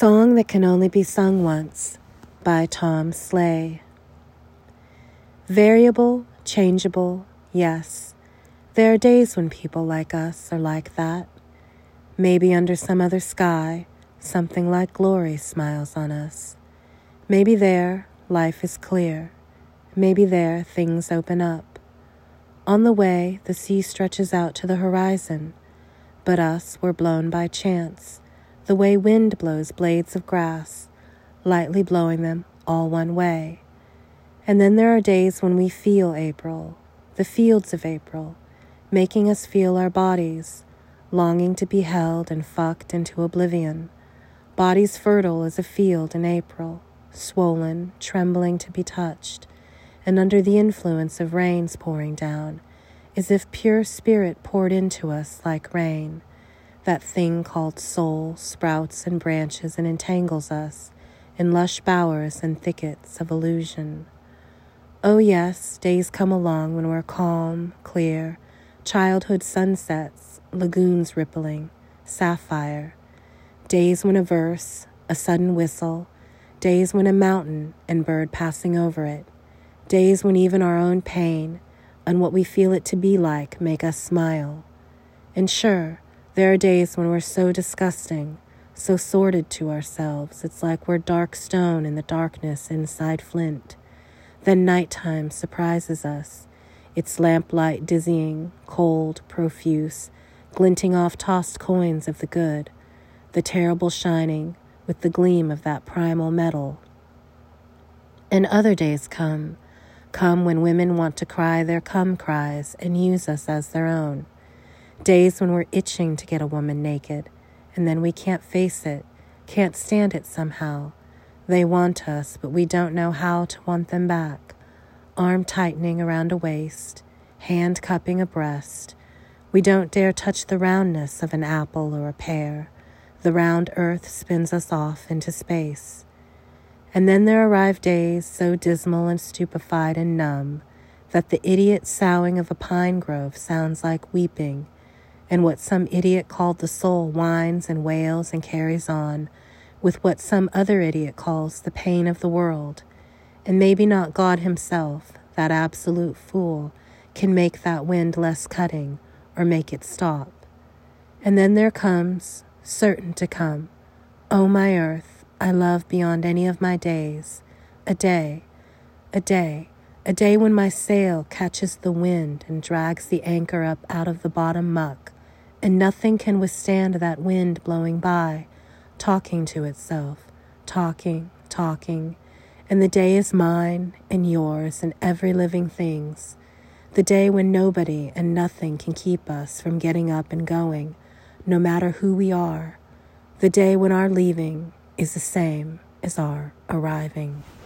Song That Can Only Be Sung Once by Tom Sleigh. Variable, changeable, yes. There are days when people like us are like that. Maybe under some other sky, something like glory smiles on us. Maybe there, life is clear. Maybe there, things open up. On the way, the sea stretches out to the horizon, but us were blown by chance the way wind blows blades of grass, lightly blowing them all one way. And then there are days when we feel April, the fields of April, making us feel our bodies, longing to be held and fucked into oblivion. Bodies fertile as a field in April, swollen, trembling to be touched, and under the influence of rains pouring down, as if pure spirit poured into us like rain. That thing called soul sprouts and branches and entangles us in lush bowers and thickets of illusion. Oh, yes, days come along when we're calm, clear, childhood sunsets, lagoons rippling, sapphire. Days when a verse, a sudden whistle, days when a mountain and bird passing over it, days when even our own pain and what we feel it to be like make us smile. And sure, there are days when we're so disgusting, so sordid to ourselves, it's like we're dark stone in the darkness inside flint. Then nighttime surprises us, its lamplight dizzying, cold, profuse, glinting off tossed coins of the good, the terrible shining with the gleam of that primal metal. And other days come, come when women want to cry their come cries and use us as their own. Days when we're itching to get a woman naked, and then we can't face it, can't stand it somehow. They want us, but we don't know how to want them back. Arm tightening around a waist, hand cupping a breast. We don't dare touch the roundness of an apple or a pear. The round earth spins us off into space. And then there arrive days so dismal and stupefied and numb that the idiot soughing of a pine grove sounds like weeping and what some idiot called the soul whines and wails and carries on with what some other idiot calls the pain of the world. And maybe not God Himself, that absolute fool, can make that wind less cutting or make it stop. And then there comes, certain to come, O oh, my earth, I love beyond any of my days, a day, a day, a day when my sail catches the wind and drags the anchor up out of the bottom muck and nothing can withstand that wind blowing by, talking to itself, talking, talking, and the day is mine and yours and every living thing's. The day when nobody and nothing can keep us from getting up and going, no matter who we are. The day when our leaving is the same as our arriving.